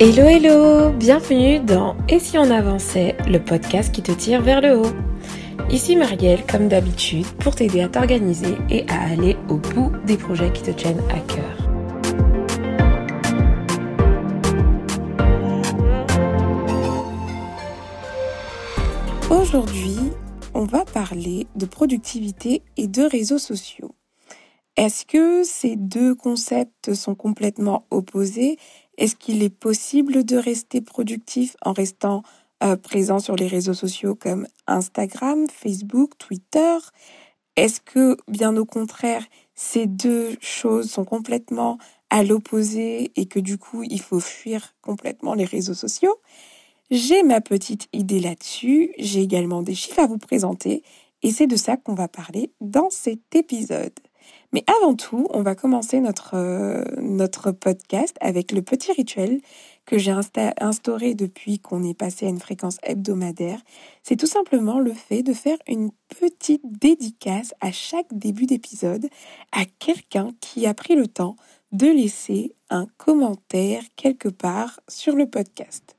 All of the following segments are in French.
Hello hello, bienvenue dans Et si on avançait, le podcast qui te tire vers le haut. Ici Marielle, comme d'habitude, pour t'aider à t'organiser et à aller au bout des projets qui te tiennent à cœur. Aujourd'hui, on va parler de productivité et de réseaux sociaux. Est-ce que ces deux concepts sont complètement opposés est-ce qu'il est possible de rester productif en restant euh, présent sur les réseaux sociaux comme Instagram, Facebook, Twitter? Est-ce que, bien au contraire, ces deux choses sont complètement à l'opposé et que du coup, il faut fuir complètement les réseaux sociaux? J'ai ma petite idée là-dessus. J'ai également des chiffres à vous présenter et c'est de ça qu'on va parler dans cet épisode. Mais avant tout, on va commencer notre, euh, notre podcast avec le petit rituel que j'ai instauré depuis qu'on est passé à une fréquence hebdomadaire. C'est tout simplement le fait de faire une petite dédicace à chaque début d'épisode à quelqu'un qui a pris le temps de laisser un commentaire quelque part sur le podcast.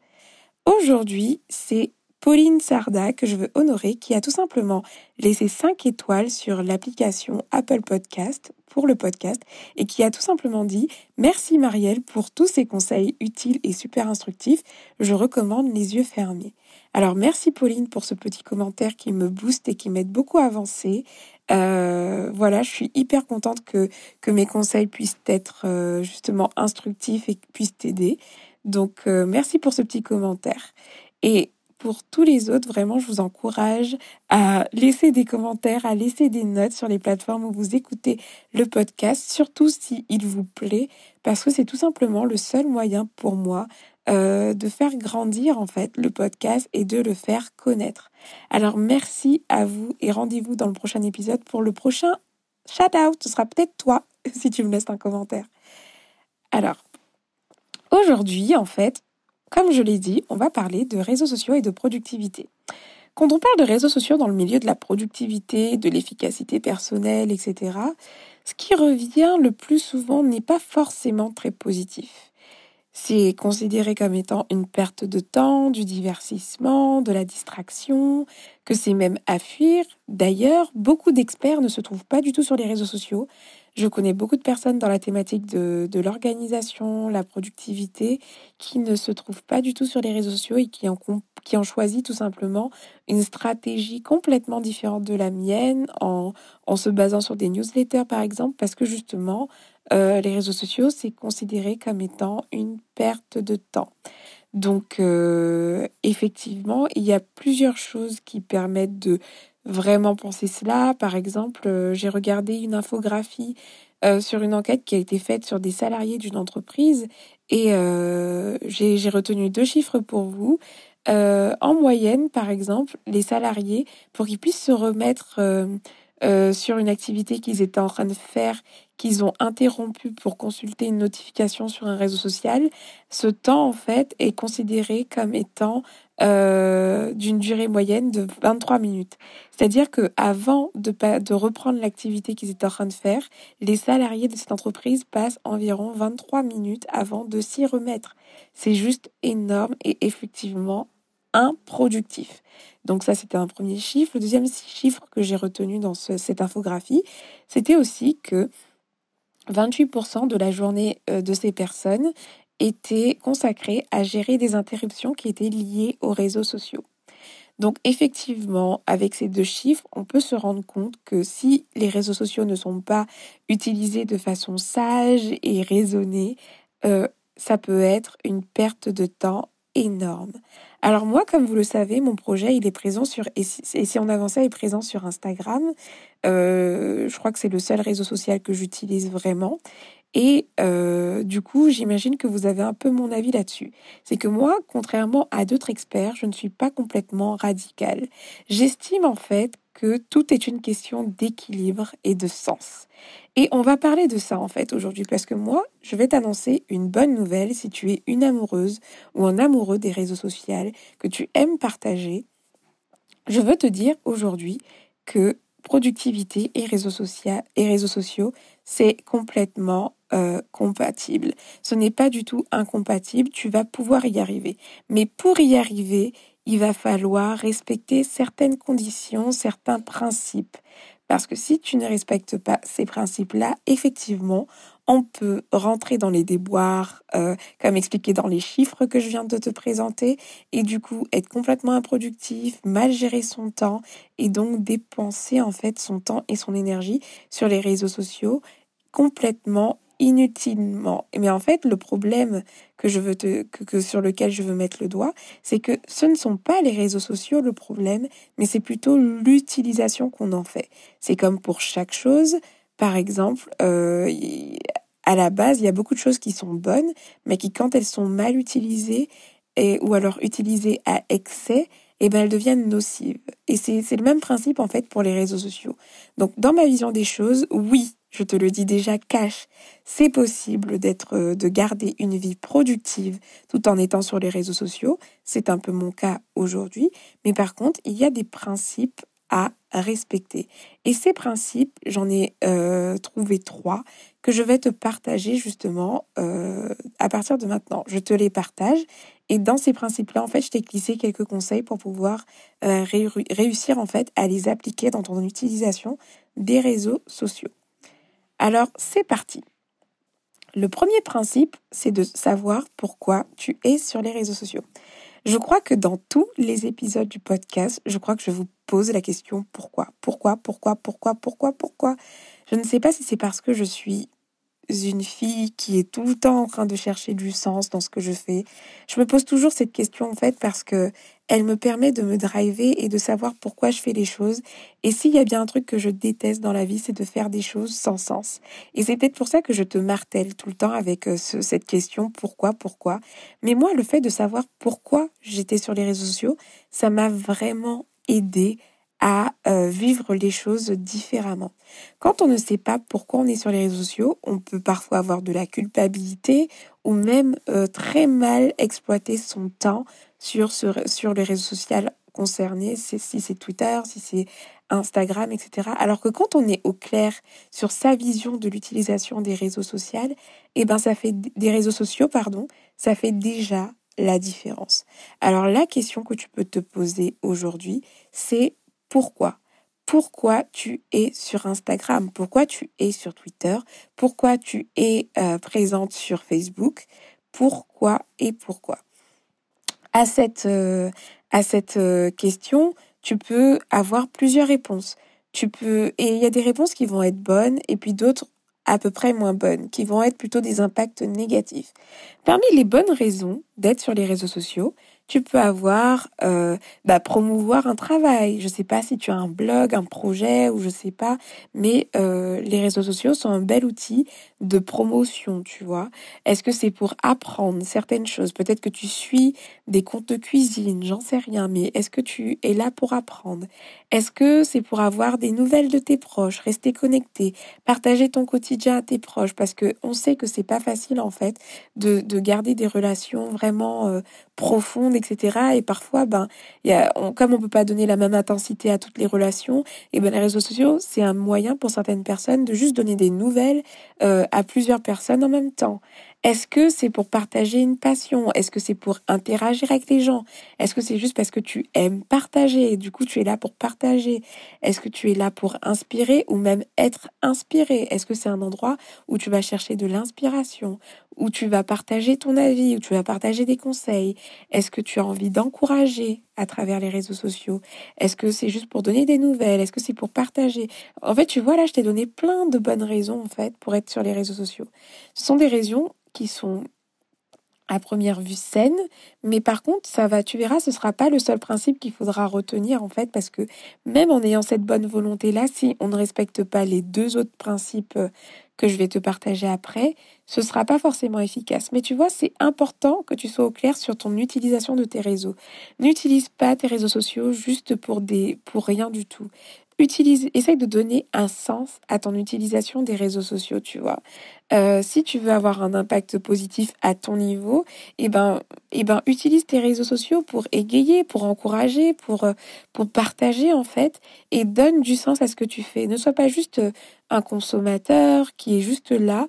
Aujourd'hui, c'est Pauline Sarda que je veux honorer qui a tout simplement laissé 5 étoiles sur l'application Apple Podcast pour le podcast et qui a tout simplement dit merci Marielle pour tous ces conseils utiles et super instructifs. Je recommande les yeux fermés. Alors merci Pauline pour ce petit commentaire qui me booste et qui m'aide beaucoup à avancer. Euh, voilà, je suis hyper contente que, que mes conseils puissent être euh, justement instructifs et puissent t'aider. Donc euh, merci pour ce petit commentaire. Et pour tous les autres, vraiment, je vous encourage à laisser des commentaires, à laisser des notes sur les plateformes où vous écoutez le podcast, surtout si vous plaît, parce que c'est tout simplement le seul moyen pour moi euh, de faire grandir en fait le podcast et de le faire connaître. Alors merci à vous et rendez-vous dans le prochain épisode pour le prochain shout out. Ce sera peut-être toi si tu me laisses un commentaire. Alors aujourd'hui en fait comme je l'ai dit, on va parler de réseaux sociaux et de productivité. Quand on parle de réseaux sociaux dans le milieu de la productivité, de l'efficacité personnelle, etc., ce qui revient le plus souvent n'est pas forcément très positif. C'est considéré comme étant une perte de temps, du divertissement, de la distraction, que c'est même à fuir. D'ailleurs, beaucoup d'experts ne se trouvent pas du tout sur les réseaux sociaux, je connais beaucoup de personnes dans la thématique de, l'organisation, la productivité, qui ne se trouvent pas du tout sur les réseaux sociaux et qui ont, qui ont choisi tout simplement une stratégie complètement différente de la mienne en, se basant sur des newsletters par exemple, parce que justement, euh, les réseaux sociaux, c'est considéré comme étant une perte de temps. Donc, euh, effectivement, il y a plusieurs choses qui permettent de vraiment penser cela. Par exemple, euh, j'ai regardé une infographie euh, sur une enquête qui a été faite sur des salariés d'une entreprise et euh, j'ai retenu deux chiffres pour vous. en moyenne, par exemple, les salariés, pour qu'ils puissent se remettre sur une activité qu'ils étaient en train de faire, qu'ils ont interrompu pour consulter une notification sur un réseau social, ce temps, en fait, est considéré comme étant euh, d'une durée moyenne de 23 minutes. C'est-à-dire que avant de, de reprendre l'activité qu'ils étaient en train de faire, les salariés de cette entreprise passent environ 23 minutes avant de s'y remettre. C'est juste énorme et effectivement improductif. Donc ça, c'était un premier chiffre. Le deuxième chiffre que j'ai retenu dans cette infographie, c'était aussi que 28% de la journée euh, de ces personnes était consacré à gérer des interruptions qui étaient liées aux réseaux sociaux. Donc effectivement, avec ces deux chiffres, on peut se rendre compte que si les réseaux sociaux ne sont pas utilisés de façon sage et raisonnée, euh, ça peut être une perte de temps énorme. Alors moi, comme vous le savez, mon projet, il est présent sur, et si, on avançait, il est présent sur Instagram. Euh, je crois que c'est le seul réseau social que j'utilise vraiment. Et euh, du coup, j'imagine que vous avez un peu mon avis là-dessus. C'est que moi, contrairement à d'autres experts, je ne suis pas complètement radicale. J'estime en fait que tout est une question d'équilibre et de sens. Et on va parler de ça en fait aujourd'hui parce que moi, je vais t'annoncer une bonne nouvelle si tu es une amoureuse ou un amoureux des réseaux sociaux, que tu aimes partager. Je veux te dire aujourd'hui que productivité et réseaux sociaux, et réseaux sociaux c'est complètement euh, compatible. Ce n'est pas du tout incompatible, tu vas pouvoir y arriver. Mais pour y arriver, il va falloir respecter certaines conditions, certains principes. Parce que si tu ne respectes pas ces principes-là, effectivement, on peut rentrer dans les déboires, euh, comme expliqué dans les chiffres que je viens de te présenter, et du coup être complètement improductif, mal gérer son temps, et donc dépenser en fait son temps et son énergie sur les réseaux sociaux complètement inutilement. Mais en fait, le problème que je veux te, que, sur lequel je veux mettre le doigt, c'est que ce ne sont pas les réseaux sociaux le problème, mais c'est plutôt l'utilisation qu'on en fait. C'est comme pour chaque chose. Par exemple, euh, à la base, il y a beaucoup de choses qui sont bonnes, mais qui, quand elles sont mal utilisées, et, ou alors utilisées à excès, eh ben, elles deviennent nocives. Et c'est le même principe, en fait, pour les réseaux sociaux. Donc, dans ma vision des choses, oui, je te le dis déjà, cache. C'est possible d'être, euh, de garder une vie productive tout en étant sur les réseaux sociaux. C'est un peu mon cas aujourd'hui. Mais par contre, il y a des principes à respecter. Et ces principes, j'en ai euh, trouvé trois que je vais te partager justement euh, à partir de maintenant. Je te les partage et dans ces principes-là, en fait, je t'ai glissé quelques conseils pour pouvoir réussir en fait à les appliquer dans ton utilisation des réseaux sociaux. Alors, c'est parti. Le premier principe, c'est de savoir pourquoi tu es sur les réseaux sociaux. Je crois que dans tous les épisodes du podcast, je crois que je vous pose la question pourquoi Pourquoi Pourquoi Pourquoi Pourquoi Pourquoi Je ne sais pas si c'est parce que je suis une fille qui est tout le temps en train de chercher du sens dans ce que je fais. Je me pose toujours cette question en fait parce que elle me permet de me driver et de savoir pourquoi je fais les choses. Et s'il y a bien un truc que je déteste dans la vie, c'est de faire des choses sans sens. Et c'est peut-être pour ça que je te martèle tout le temps avec euh, cette question pourquoi, pourquoi. Mais moi, le fait de savoir pourquoi j'étais sur les réseaux sociaux, ça m'a vraiment aidé à euh, vivre les choses différemment. Quand on ne sait pas pourquoi on est sur les réseaux sociaux, on peut parfois avoir de la culpabilité ou même euh, très mal exploiter son temps sur, sur les réseaux sociaux concernés, si c'est Twitter, si c'est Instagram, etc. Alors que quand on est au clair sur sa vision de l'utilisation des réseaux sociaux, eh ben ça fait des réseaux sociaux, pardon, ça fait déjà la différence. Alors la question que tu peux te poser aujourd'hui, c'est pourquoi? Pourquoi tu es sur Instagram, pourquoi tu es sur Twitter, pourquoi tu es euh, présente sur Facebook, pourquoi et pourquoi? À cette, euh, à cette euh, question, tu peux avoir plusieurs réponses. Tu peux et il y a des réponses qui vont être bonnes et puis d'autres à peu près moins bonnes, qui vont être plutôt des impacts négatifs. Parmi les bonnes raisons d'être sur les réseaux sociaux, tu peux avoir euh, bah, promouvoir un travail. Je sais pas si tu as un blog, un projet ou je sais pas, mais euh, les réseaux sociaux sont un bel outil de promotion, tu vois. Est-ce que c'est pour apprendre certaines choses? Peut-être que tu suis des comptes de cuisine, j'en sais rien, mais est-ce que tu es là pour apprendre? Est-ce que c'est pour avoir des nouvelles de tes proches, rester connecté, partager ton quotidien à tes proches? Parce que on sait que c'est pas facile en fait de, de garder des relations vraiment euh, profondes etc. Et parfois, ben, y a, comme on peut pas donner la même intensité à toutes les relations, et ben les réseaux sociaux, c'est un moyen pour certaines personnes de juste donner des nouvelles euh, à plusieurs personnes en même temps. Est-ce que c'est pour partager une passion? Est-ce que c'est pour interagir avec les gens? Est-ce que c'est juste parce que tu aimes partager du coup tu es là pour partager? Est-ce que tu es là pour inspirer ou même être inspiré? Est-ce que c'est un endroit où tu vas chercher de l'inspiration? Où tu vas partager ton avis, où tu vas partager des conseils? Est-ce que tu as envie d'encourager à travers les réseaux sociaux? Est-ce que c'est juste pour donner des nouvelles? Est-ce que c'est pour partager? En fait, tu vois, là, je t'ai donné plein de bonnes raisons, en fait, pour être sur les réseaux sociaux. Ce sont des raisons qui sont à première vue saines, mais par contre, ça va, tu verras, ce sera pas le seul principe qu'il faudra retenir en fait, parce que même en ayant cette bonne volonté là, si on ne respecte pas les deux autres principes euh, que je vais te partager après, ce sera pas forcément efficace. Mais tu vois, c'est important que tu sois au clair sur ton utilisation de tes réseaux. N'utilise pas tes réseaux sociaux juste pour des, pour rien du tout utilise, essaye de donner un sens à ton utilisation des réseaux sociaux, tu vois. Euh, si tu veux avoir un impact positif à ton niveau, eh ben, eh ben, utilise tes réseaux sociaux pour égayer, pour encourager, pour, pour partager, en fait, et donne du sens à ce que tu fais. Ne sois pas juste euh, un consommateur qui est juste là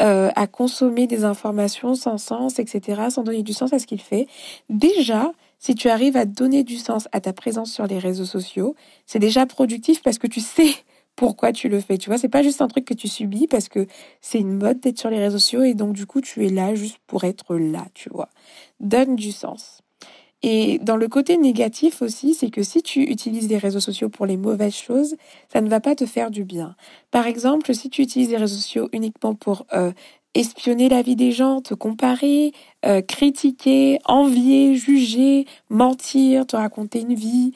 euh, à consommer des informations sans sens, etc., sans donner du sens à ce qu'il fait. Déjà, si tu arrives à donner du sens à ta présence sur les réseaux sociaux, c'est déjà productif parce que tu sais pourquoi tu le fais. Tu vois, c'est pas juste un truc que tu subis parce que c'est une mode d'être sur les réseaux sociaux et donc du coup tu es là juste pour être là, tu vois. Donne du sens. Et dans le côté négatif aussi, c'est que si tu utilises les réseaux sociaux pour les mauvaises choses, ça ne va pas te faire du bien. Par exemple, si tu utilises les réseaux sociaux uniquement pour euh, espionner la vie des gens, te comparer, euh, critiquer, envier, juger, mentir, te raconter une vie,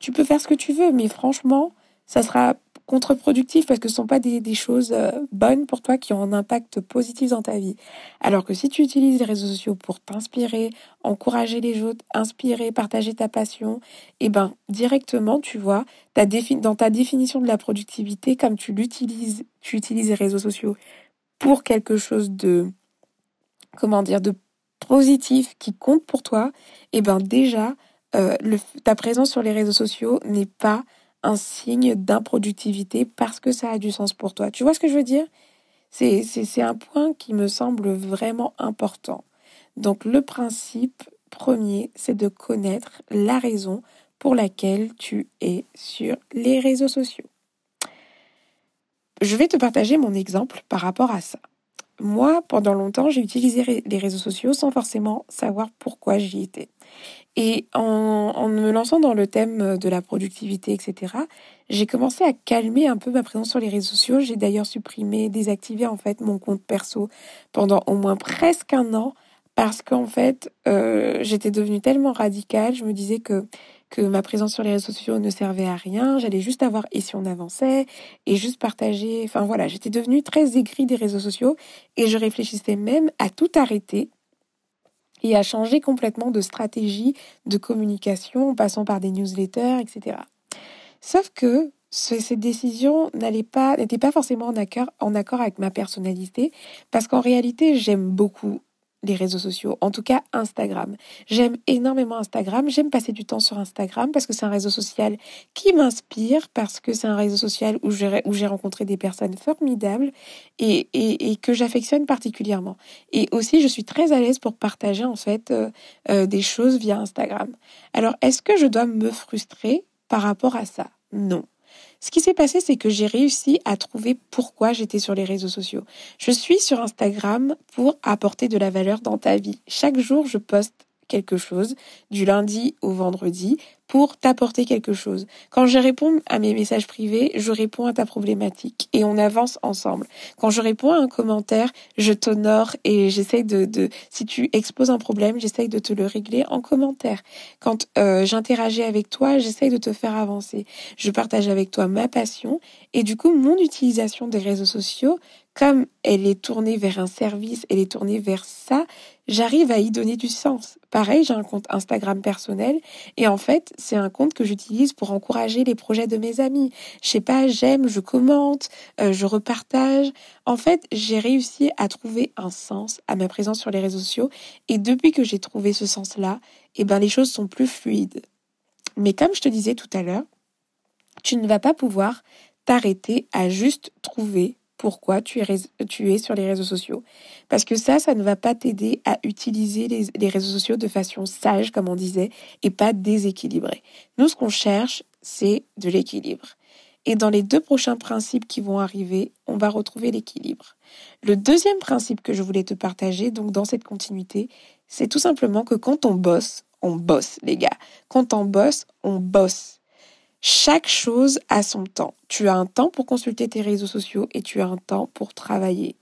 tu peux faire ce que tu veux, mais franchement, ça sera contre-productif parce que ce ne sont pas des, choses euh, bonnes pour toi qui ont un impact positif dans ta vie. Alors que si tu utilises les réseaux sociaux pour t'inspirer, encourager les autres, inspirer, partager ta passion, et eh ben directement, tu vois, dans ta définition de la productivité, comme tu l'utilises, tu utilises les réseaux sociaux pour quelque chose de, comment dire, de positif qui compte pour toi, et eh ben déjà, euh, ta présence sur les réseaux sociaux n'est pas un signe d'improductivité parce que ça a du sens pour toi. Tu vois ce que je veux dire? C'est un point qui me semble vraiment important. Donc le principe premier, c'est de connaître la raison pour laquelle tu es sur les réseaux sociaux. Je vais te partager mon exemple par rapport à ça. Moi, pendant longtemps, j'ai utilisé les réseaux sociaux sans forcément savoir pourquoi j'y étais. Et en, me lançant dans le thème de la productivité, etc., j'ai commencé à calmer un peu ma présence sur les réseaux sociaux. J'ai d'ailleurs supprimé, désactivé en fait mon compte perso pendant au moins presque un an parce qu'en fait, euh, j'étais devenue tellement radicale. Je me disais que que ma présence sur les réseaux sociaux ne servait à rien. J'allais juste avoir et si on avançait et juste partager. Enfin voilà, j'étais devenue très aigrie des réseaux sociaux et je réfléchissais même à tout arrêter et à changer complètement de stratégie de communication en passant par des newsletters, etc. Sauf que cette décision n'allait pas, n'était pas forcément en accord avec ma personnalité, parce qu'en réalité, j'aime beaucoup les réseaux sociaux, en tout cas Instagram. J'aime énormément Instagram, j'aime passer du temps sur Instagram parce que c'est un réseau social qui m'inspire, parce que c'est un réseau social où j'ai, rencontré des personnes formidables et que j'affectionne particulièrement. Et aussi, je suis très à l'aise pour partager en fait euh, euh, des choses via Instagram. Alors, est-ce que je dois me frustrer par rapport à ça? Non. Ce qui s'est passé, c'est que j'ai réussi à trouver pourquoi j'étais sur les réseaux sociaux. Je suis sur Instagram pour apporter de la valeur dans ta vie. Chaque jour, je poste quelque chose du lundi au vendredi pour t'apporter quelque chose. Quand je réponds à mes messages privés, je réponds à ta problématique et on avance ensemble. Quand je réponds à un commentaire, je t'honore et j'essaye de, si tu exposes un problème, j'essaye de te le régler en commentaire. Quand euh, j'interagis avec toi, j'essaye de te faire avancer. Je partage avec toi ma passion et du coup, mon utilisation des réseaux sociaux, comme elle est tournée vers un service, elle est tournée vers ça, j'arrive à y donner du sens. Pareil, j'ai un compte Instagram personnel et en fait, c'est un compte que j'utilise pour encourager les projets de mes amis. Je sais pas, j'aime, je commente, euh, je repartage. En fait, j'ai réussi à trouver un sens à ma présence sur les réseaux sociaux et depuis que j'ai trouvé ce sens-là, eh ben les choses sont plus fluides. Mais comme je te disais tout à l'heure, tu ne vas pas pouvoir t'arrêter à juste trouver pourquoi tu es, sur les réseaux sociaux. Parce que ça, ça ne va pas t'aider à utiliser les, les, réseaux sociaux de façon sage, comme on disait, et pas déséquilibrée. Nous, ce qu'on cherche, c'est de l'équilibre. Et dans les deux prochains principes qui vont arriver, on va retrouver l'équilibre. Le deuxième principe que je voulais te partager, donc dans cette continuité, c'est tout simplement que quand on bosse, on bosse, les gars. Quand on bosse, on bosse. Chaque chose a son temps. Tu as un temps pour consulter tes réseaux sociaux et tu as un temps pour travailler.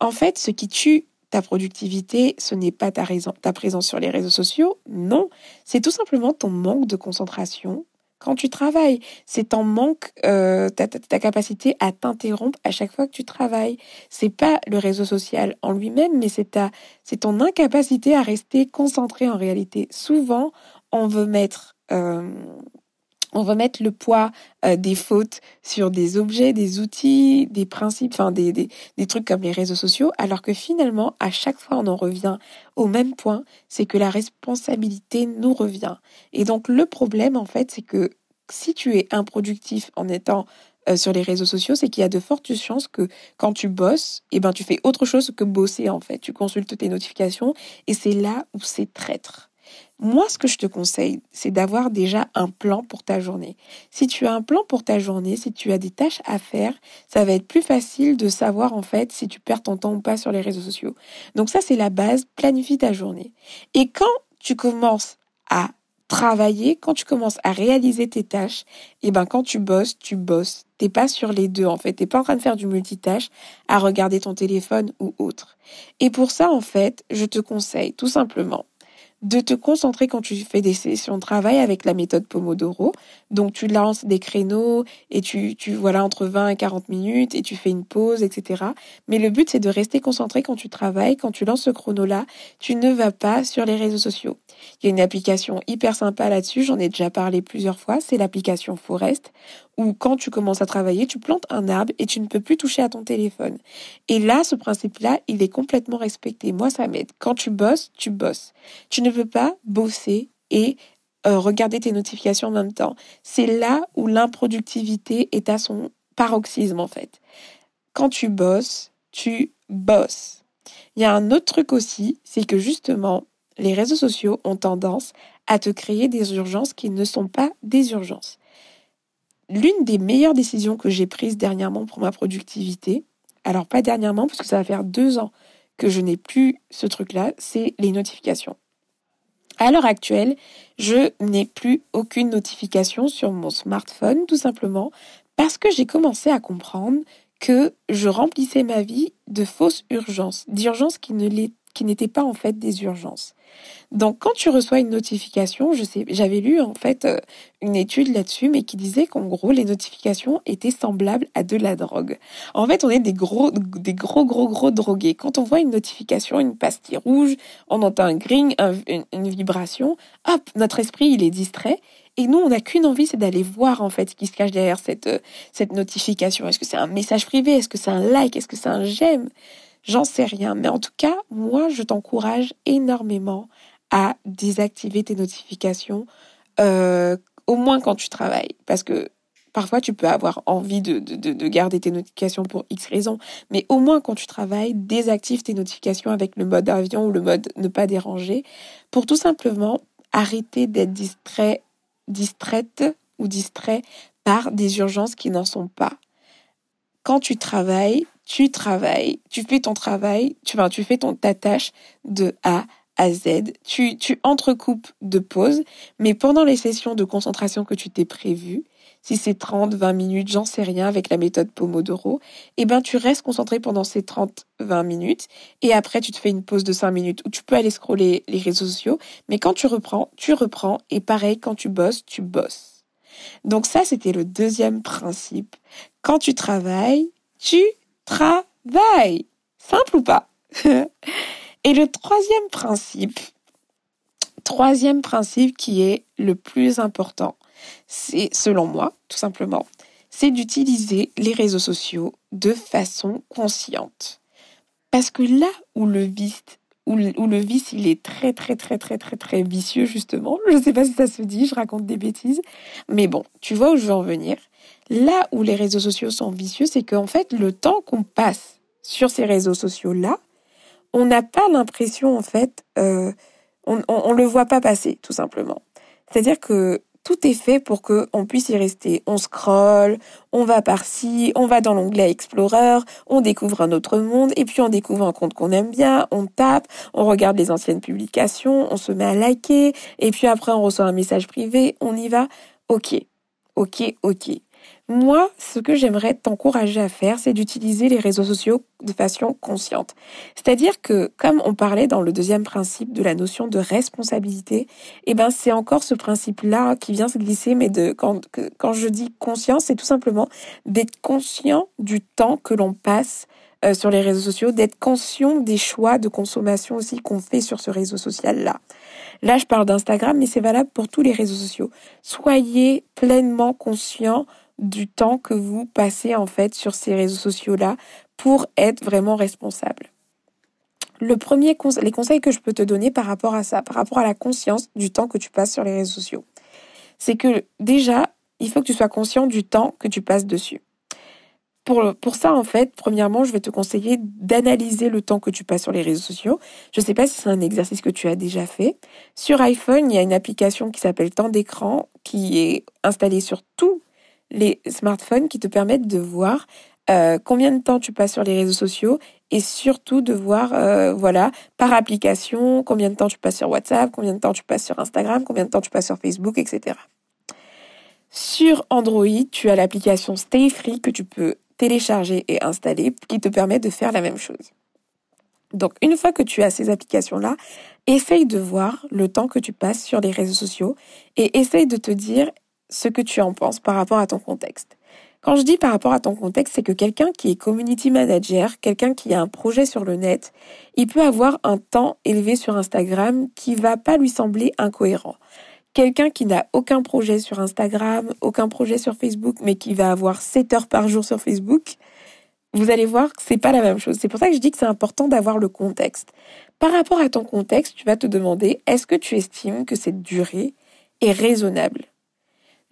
En fait, ce qui tue ta productivité, ce n'est pas ta, présence sur les réseaux sociaux, non, c'est tout simplement ton manque de concentration quand tu travailles. C'est ton manque, euh, ta, ta, capacité à t'interrompre à chaque fois que tu travailles. C'est pas le réseau social en lui-même, mais c'est ta, c'est ton incapacité à rester concentré en réalité. Souvent, on veut mettre euh, on va mettre le poids euh, des fautes sur des objets, des outils, des principes, enfin des, des, des, trucs comme les réseaux sociaux, alors que finalement, à chaque fois, on en revient au même point, c'est que la responsabilité nous revient. Et donc le problème, en fait, c'est que si tu es improductif en étant euh, sur les réseaux sociaux, c'est qu'il y a de fortes chances que quand tu bosses, eh ben, tu fais autre chose que bosser en fait. Tu consultes tes notifications et c'est là où c'est traître. Moi, ce que je te conseille, c'est d'avoir déjà un plan pour ta journée. Si tu as un plan pour ta journée, si tu as des tâches à faire, ça va être plus facile de savoir en fait si tu perds ton temps ou pas sur les réseaux sociaux. Donc ça, c'est la base, planifie ta journée. Et quand tu commences à travailler, quand tu commences à réaliser tes tâches, et eh ben quand tu bosses, tu bosses. T'es pas sur les deux en fait. T'es pas en train de faire du multitâche, à regarder ton téléphone ou autre. Et pour ça en fait, je te conseille tout simplement de te concentrer quand tu fais des sessions de travail avec la méthode Pomodoro. Donc tu lances des créneaux et tu, tu voilà entre 20 et 40 minutes et tu fais une pause, etc. Mais le but c'est de rester concentré quand tu travailles. Quand tu lances ce chrono-là, tu ne vas pas sur les réseaux sociaux. Il y a une application hyper sympa là-dessus, j'en ai déjà parlé plusieurs fois, c'est l'application Forest, où quand tu commences à travailler, tu plantes un arbre et tu ne peux plus toucher à ton téléphone. Et là, ce principe-là, il est complètement respecté. Moi, ça m'aide. Quand tu bosses, tu bosses. Tu ne veux pas bosser et euh, regarder tes notifications en même temps. C'est là où l'improductivité est à son paroxysme, en fait. Quand tu bosses, tu bosses. Il y a un autre truc aussi, c'est que justement, les réseaux sociaux ont tendance à te créer des urgences qui ne sont pas des urgences. L'une des meilleures décisions que j'ai prises dernièrement pour ma productivité, alors pas dernièrement parce que ça va faire deux ans que je n'ai plus ce truc-là, c'est les notifications. À l'heure actuelle, je n'ai plus aucune notification sur mon smartphone, tout simplement parce que j'ai commencé à comprendre que je remplissais ma vie de fausses urgences, d'urgences qui ne l'étaient qui n'étaient pas en fait des urgences. Donc quand tu reçois une notification, je sais, j'avais lu en fait euh, une étude là-dessus, mais qui disait qu'en gros les notifications étaient semblables à de la drogue. En fait, on est des gros, des gros, gros, gros drogués. Quand on voit une notification, une pastille rouge, on entend un gring, une, vibration, hop, notre esprit il est distrait. Et nous, on n'a qu'une envie, c'est d'aller voir en fait ce qui se cache derrière cette, euh, cette notification. Est-ce que c'est un message privé? Est-ce que c'est un like? Est-ce que c'est un j'aime? J'en sais rien. Mais en tout cas, moi, je t'encourage énormément à désactiver tes notifications, euh, au moins quand tu travailles. Parce que parfois, tu peux avoir envie de, de, de, garder tes notifications pour X raisons. Mais au moins quand tu travailles, désactive tes notifications avec le mode avion ou le mode ne pas déranger pour tout simplement arrêter d'être distrait, distraite ou distrait par des urgences qui n'en sont pas. Quand tu travailles, tu travailles, tu fais ton travail, tu, enfin, tu fais ton, ta tâche de A à Z, tu, tu entrecoupes de pauses, mais pendant les sessions de concentration que tu t'es prévues, si c'est 30, 20 minutes, j'en sais rien avec la méthode Pomodoro, eh ben, tu restes concentré pendant ces 30, 20 minutes et après tu te fais une pause de 5 minutes où tu peux aller scroller les réseaux sociaux, mais quand tu reprends, tu reprends et pareil, quand tu bosses, tu bosses. Donc ça, c'était le deuxième principe. Quand tu travailles, tu travail. Simple ou pas? Et le troisième principe, troisième principe qui est le plus important, c'est selon moi, tout simplement, c'est d'utiliser les réseaux sociaux de façon consciente. Parce que là où le vice, où le, vice, il est très très très très très très vicieux justement, je ne sais pas si ça se dit, je raconte des bêtises, mais bon, tu vois où je veux en venir. Là où les réseaux sociaux sont vicieux, c'est qu'en fait, le temps qu'on passe sur ces réseaux sociaux-là, on n'a pas l'impression, en fait, euh, on, ne le voit pas passer, tout simplement. C'est-à-dire que tout est fait pour qu'on puisse y rester. On scrolle, on va par-ci, on va dans l'onglet Explorer, on découvre un autre monde, et puis on découvre un compte qu'on aime bien, on tape, on regarde les anciennes publications, on se met à liker, et puis après on reçoit un message privé, on y va. Ok, ok, ok. Moi, ce que j'aimerais t'encourager à faire, c'est d'utiliser les réseaux sociaux de façon consciente. C'est-à-dire que, comme on parlait dans le deuxième principe de la notion de responsabilité, eh ben, c'est encore ce principe-là qui vient se glisser, mais de, quand, quand je dis conscience, c'est tout simplement d'être conscient du temps que l'on passe euh, sur les réseaux sociaux, d'être conscient des choix de consommation aussi qu'on fait sur ce réseau social-là. Là, je parle d'Instagram, mais c'est valable pour tous les réseaux sociaux. Soyez pleinement conscient du temps que vous passez en fait sur ces réseaux sociaux-là pour être vraiment responsable. Le premier les conseils que je peux te donner par rapport à ça, par rapport à la conscience du temps que tu passes sur les réseaux sociaux, c'est que déjà, il faut que tu sois conscient du temps que tu passes dessus. pour, pour ça, en fait, premièrement, je vais te conseiller d'analyser le temps que tu passes sur les réseaux sociaux. Je ne sais pas si c'est un exercice que tu as déjà fait. Sur iPhone, il y a une application qui s'appelle Temps d'écran qui est installée sur tous les smartphones qui te permettent de voir euh, combien de temps tu passes sur les réseaux sociaux et surtout de voir, euh, voilà, par application, combien de temps tu passes sur WhatsApp, combien de temps tu passes sur Instagram, combien de temps tu passes sur Facebook, etc. Sur Android, tu as l'application Stay Free que tu peux télécharger et installer qui te permet de faire la même chose. Donc une fois que tu as ces applications-là, essaye de voir le temps que tu passes sur les réseaux sociaux et essaye de te dire ce que tu en penses par rapport à ton contexte. Quand je dis par rapport à ton contexte, c'est que quelqu'un qui est community manager, quelqu'un qui a un projet sur le net, il peut avoir un temps élevé sur Instagram qui va pas lui sembler incohérent quelqu'un qui n'a aucun projet sur Instagram, aucun projet sur Facebook, mais qui va avoir 7 heures par jour sur Facebook, vous allez voir que c'est pas la même chose. C'est pour ça que je dis que c'est important d'avoir le contexte. Par rapport à ton contexte, tu vas te demander est-ce que tu estimes que cette durée est raisonnable?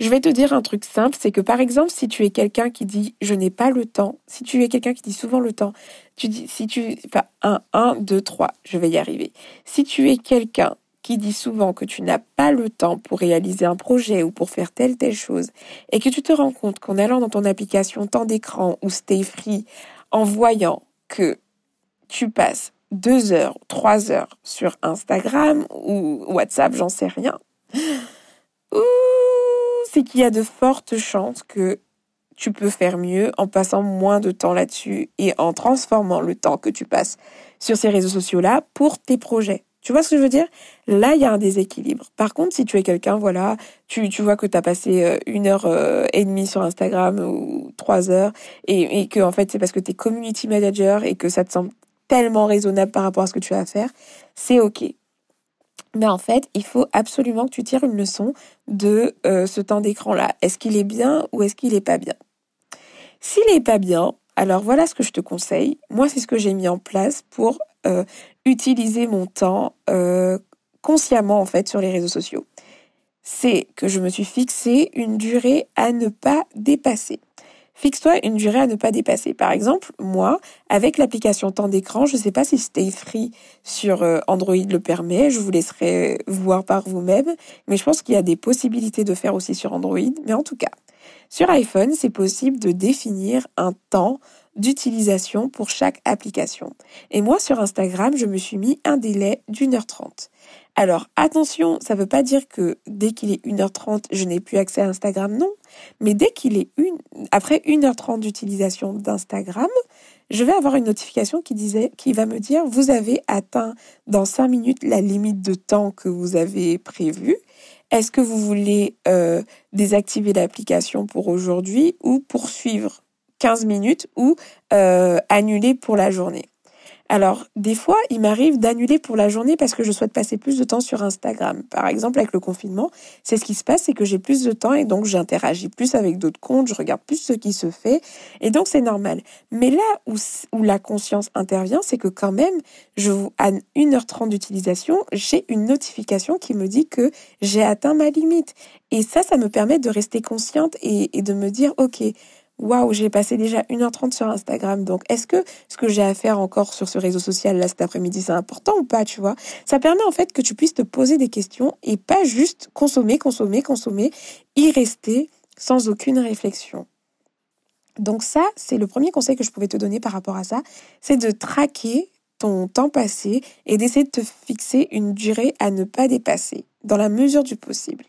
Je vais te dire un truc simple, c'est que par exemple, si tu es quelqu'un qui dit je n'ai pas le temps, si tu es quelqu'un qui dit souvent le temps, tu dis si tu enfin 1 1 2 3, je vais y arriver. Si tu es quelqu'un qui dit souvent que tu n'as pas le temps pour réaliser un projet ou pour faire telle telle chose et que tu te rends compte qu'en allant dans ton application temps d'écran ou Stay Free, en voyant que tu passes deux heures, trois heures sur Instagram ou WhatsApp, j'en sais rien, c'est qu'il y a de fortes chances que tu peux faire mieux en passant moins de temps là-dessus et en transformant le temps que tu passes sur ces réseaux sociaux-là pour tes projets. Tu vois ce que je veux dire? Là, il y a un déséquilibre. Par contre, si tu es quelqu'un, voilà, tu, tu vois que tu as passé euh, une heure euh, et demie sur Instagram ou trois heures et, et que en fait c'est parce que tu es community manager et que ça te semble tellement raisonnable par rapport à ce que tu as à faire, c'est ok. Mais en fait, il faut absolument que tu tires une leçon de euh, ce temps d'écran-là. Est-ce qu'il est bien ou est-ce qu'il est pas bien? S'il est pas bien, alors voilà ce que je te conseille. Moi, c'est ce que j'ai mis en place pour euh, utiliser mon temps euh, consciemment en fait sur les réseaux sociaux. C'est que je me suis fixé une durée à ne pas dépasser. Fixe-toi une durée à ne pas dépasser. Par exemple, moi, avec l'application temps d'écran, je ne sais pas si Stay Free sur euh, Android le permet, je vous laisserai voir par vous-même, mais je pense qu'il y a des possibilités de faire aussi sur Android. Mais en tout cas, sur iPhone, c'est possible de définir un temps d'utilisation pour chaque application. Et moi, sur Instagram, je me suis mis un délai d'une heure trente. Alors, attention, ça ne veut pas dire que dès qu'il est 1h30, je n'ai plus accès à Instagram, non. Mais dès qu'il est une, après 1h30 d'utilisation d'Instagram, je vais avoir une notification qui disait, qui va me dire, vous avez atteint dans 5 minutes la limite de temps que vous avez prévue. Est-ce que vous voulez euh, désactiver l'application pour aujourd'hui ou poursuivre 15 minutes ou euh, annuler pour la journée? Alors, des fois, il m'arrive d'annuler pour la journée parce que je souhaite passer plus de temps sur Instagram. Par exemple, avec le confinement, c'est ce qui se passe, c'est que j'ai plus de temps et donc j'interagis plus avec d'autres comptes, je regarde plus ce qui se fait et donc c'est normal. Mais là où, où la conscience intervient, c'est que quand même, je, à 1h30 d'utilisation, j'ai une notification qui me dit que j'ai atteint ma limite. Et ça, ça me permet de rester consciente et de me dire, OK, waouh, j'ai passé déjà 1h30 sur Instagram. Donc, est-ce que ce que j'ai à faire encore sur ce réseau social là cet après-midi, c'est important ou pas, tu vois? Ça permet en fait que tu puisses te poser des questions et pas juste consommer, consommer, consommer, y rester sans aucune réflexion. Donc ça, c'est le premier conseil que je pouvais te donner par rapport à ça, c'est de traquer ton temps passé et d'essayer de te fixer une durée à ne pas dépasser, dans la mesure du possible.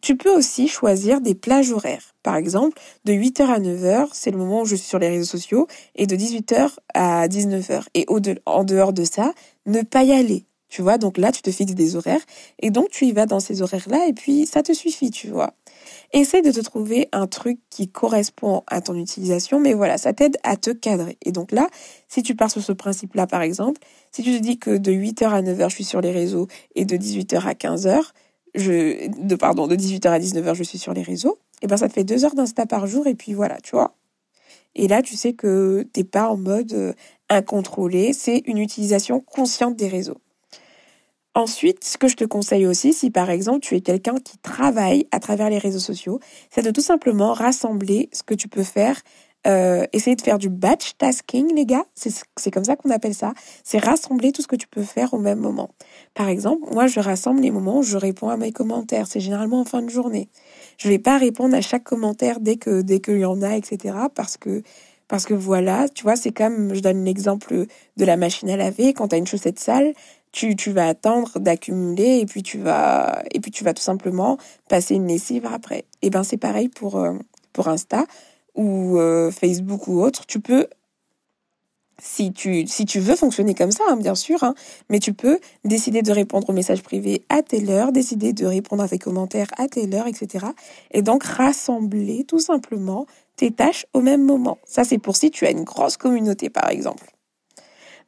Tu peux aussi choisir des plages horaires. Par exemple, de 8h à 9h, c'est le moment où je suis sur les réseaux sociaux, et de 18h à 19h. Et en dehors de ça, ne pas y aller. Tu vois, donc là, tu te fixes des horaires, et donc tu y vas dans ces horaires-là, et puis ça te suffit, tu vois. Essaye de te trouver un truc qui correspond à ton utilisation, mais voilà, ça t'aide à te cadrer. Et donc là, si tu pars sur ce principe-là, par exemple, si tu te dis que de 8h à 9h, je suis sur les réseaux, et de 18h à 15h, je, de, pardon, de 18h à 19h, je suis sur les réseaux, et ben ça te fait deux heures d'Insta par jour, et puis voilà, tu vois. Et là, tu sais que t'es pas en mode euh, incontrôlé, c'est une utilisation consciente des réseaux. Ensuite, ce que je te conseille aussi, si par exemple tu es quelqu'un qui travaille à travers les réseaux sociaux, c'est de tout simplement rassembler ce que tu peux faire euh, essayer de faire du batch tasking, les gars. C'est comme ça qu'on appelle ça. C'est rassembler tout ce que tu peux faire au même moment. Par exemple, moi, je rassemble les moments où je réponds à mes commentaires. C'est généralement en fin de journée. Je vais pas répondre à chaque commentaire dès que dès qu'il y en a, etc. Parce que parce que voilà, tu vois, c'est comme, je donne l'exemple de la machine à laver. Quand tu as une chaussette sale, tu, tu vas attendre d'accumuler et puis tu vas et puis tu vas tout simplement passer une lessive après. Et ben c'est pareil pour euh, pour Insta ou euh, Facebook ou autre. Tu peux si tu, si tu veux fonctionner comme ça, hein, bien sûr, hein, mais tu peux décider de répondre aux messages privés à telle heure, décider de répondre à tes commentaires à telle heure, etc. Et donc rassembler tout simplement tes tâches au même moment. Ça, c'est pour si tu as une grosse communauté, par exemple.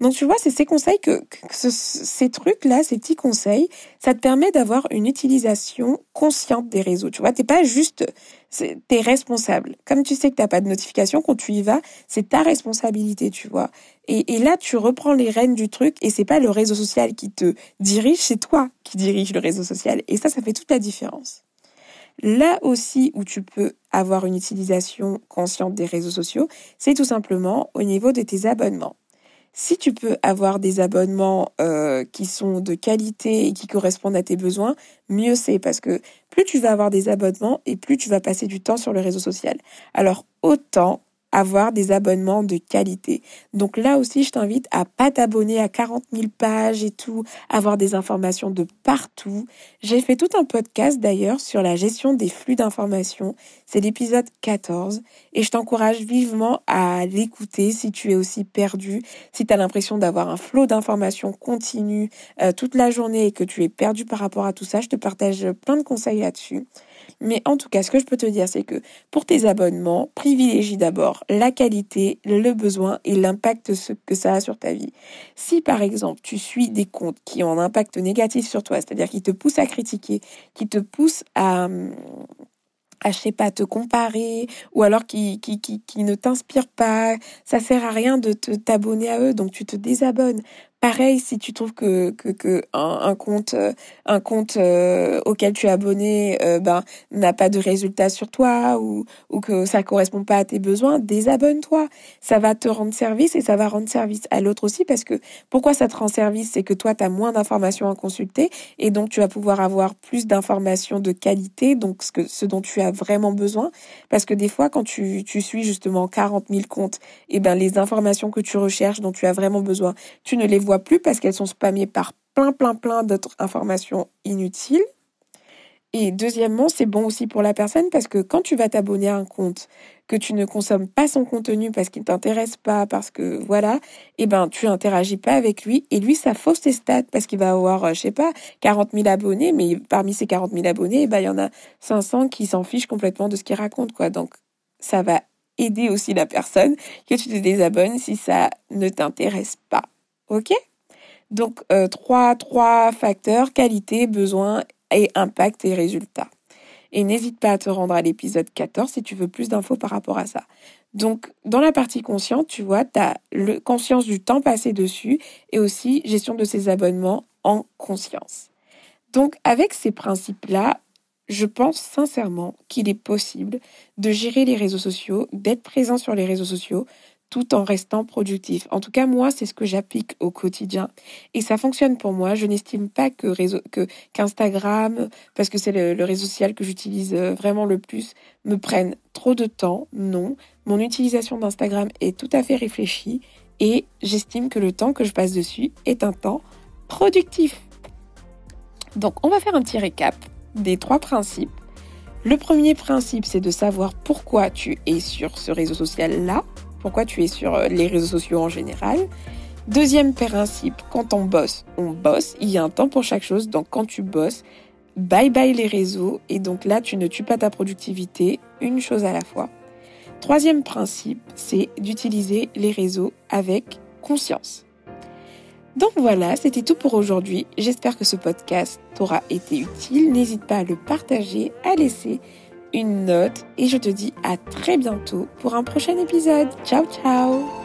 Donc tu vois, c'est ces conseils que, ces trucs-là, ces petits conseils, ça te permet d'avoir une utilisation consciente des réseaux. Tu vois, t'es pas juste, t'es responsable. Comme tu sais que t'as pas de notification, quand tu y vas, c'est ta responsabilité, tu vois. Et, et, là, tu reprends les rênes du truc et c'est pas le réseau social qui te dirige, c'est toi qui dirige le réseau social. Et ça, ça fait toute la différence. Là aussi où tu peux avoir une utilisation consciente des réseaux sociaux, c'est tout simplement au niveau de tes abonnements. Si tu peux avoir des abonnements euh, qui sont de qualité et qui correspondent à tes besoins, mieux c'est parce que plus tu vas avoir des abonnements et plus tu vas passer du temps sur le réseau social. Alors autant avoir des abonnements de qualité. Donc là aussi, je t'invite à pas t'abonner à 40 000 pages et tout, avoir des informations de partout. J'ai fait tout un podcast d'ailleurs sur la gestion des flux d'informations. C'est l'épisode 14 et je t'encourage vivement à l'écouter si tu es aussi perdu, si tu as l'impression d'avoir un flot d'informations continu euh, toute la journée et que tu es perdu par rapport à tout ça. Je te partage plein de conseils là-dessus. Mais en tout cas, ce que je peux te dire, c'est que pour tes abonnements, privilégie d'abord la qualité, le besoin et l'impact que ça a sur ta vie. Si par exemple, tu suis des comptes qui ont un impact négatif sur toi, c'est-à-dire qui te poussent à critiquer, qui te poussent à à je sais pas te comparer ou alors qui qui qui, qui ne t'inspirent pas ça sert à rien de te t'abonner à eux donc tu te désabonnes Pareil, si tu trouves que, que, que un, compte, un compte euh, auquel tu es abonné euh, ben, n'a pas de résultat sur toi ou, ou que ça correspond pas à tes besoins, désabonne-toi. Ça va te rendre service et ça va rendre service à l'autre aussi parce que pourquoi ça te rend service C'est que toi, tu as moins d'informations à consulter et donc tu vas pouvoir avoir plus d'informations de qualité, donc ce, que, ce dont tu as vraiment besoin. Parce que des fois, quand tu, tu suis justement 40 000 comptes, et eh ben les informations que tu recherches, dont tu as vraiment besoin, tu ne les vois plus parce qu'elles sont spammées par plein, plein, plein d'autres informations inutiles. Et deuxièmement, c'est bon aussi pour la personne parce que quand tu vas t'abonner à un compte, que tu ne consommes pas son contenu parce qu'il ne t'intéresse pas, parce que voilà, eh ben, tu interagis pas avec lui et lui, ça fausse tes stats parce qu'il va avoir, euh, je sais pas, 40 000 abonnés, mais parmi ces 40 000 abonnés, eh ben, il y en a 500 qui s'en fichent complètement de ce qu'il raconte, quoi. Donc, ça va aider aussi la personne que tu te désabonnes si ça ne t'intéresse pas. OK Donc, euh, trois, trois facteurs, qualité, besoin et impact et résultat. Et n'hésite pas à te rendre à l'épisode 14 si tu veux plus d'infos par rapport à ça. Donc, dans la partie consciente, tu vois, tu as le, conscience du temps passé dessus et aussi gestion de ses abonnements en conscience. Donc, avec ces principes-là, je pense sincèrement qu'il est possible de gérer les réseaux sociaux, d'être présent sur les réseaux sociaux, tout en restant productif. En tout cas, moi, c'est ce que j'applique au quotidien et ça fonctionne pour moi. Je n'estime pas que réseau, qu'Instagram, parce que c'est le, réseau social que j'utilise euh, vraiment le plus, me prenne trop de temps. Non, mon utilisation d'Instagram est tout à fait réfléchie et j'estime que le temps que je passe dessus est un temps productif. Donc, on va faire un petit récap des trois principes. Le premier principe, c'est de savoir pourquoi tu es sur ce réseau social-là pourquoi tu es sur euh, les réseaux sociaux en général? Deuxième principe, quand on bosse, on bosse, il y a un temps pour chaque chose, donc quand tu bosses, bye bye les réseaux, et donc là tu ne tues pas ta productivité, une chose à la fois. Troisième principe, c'est d'utiliser les réseaux avec conscience. Donc voilà, c'était tout pour aujourd'hui. J'espère que ce podcast t'aura été utile. N'hésite pas à le partager, à laisser une note et je te dis à très bientôt pour un prochain épisode. Ciao ciao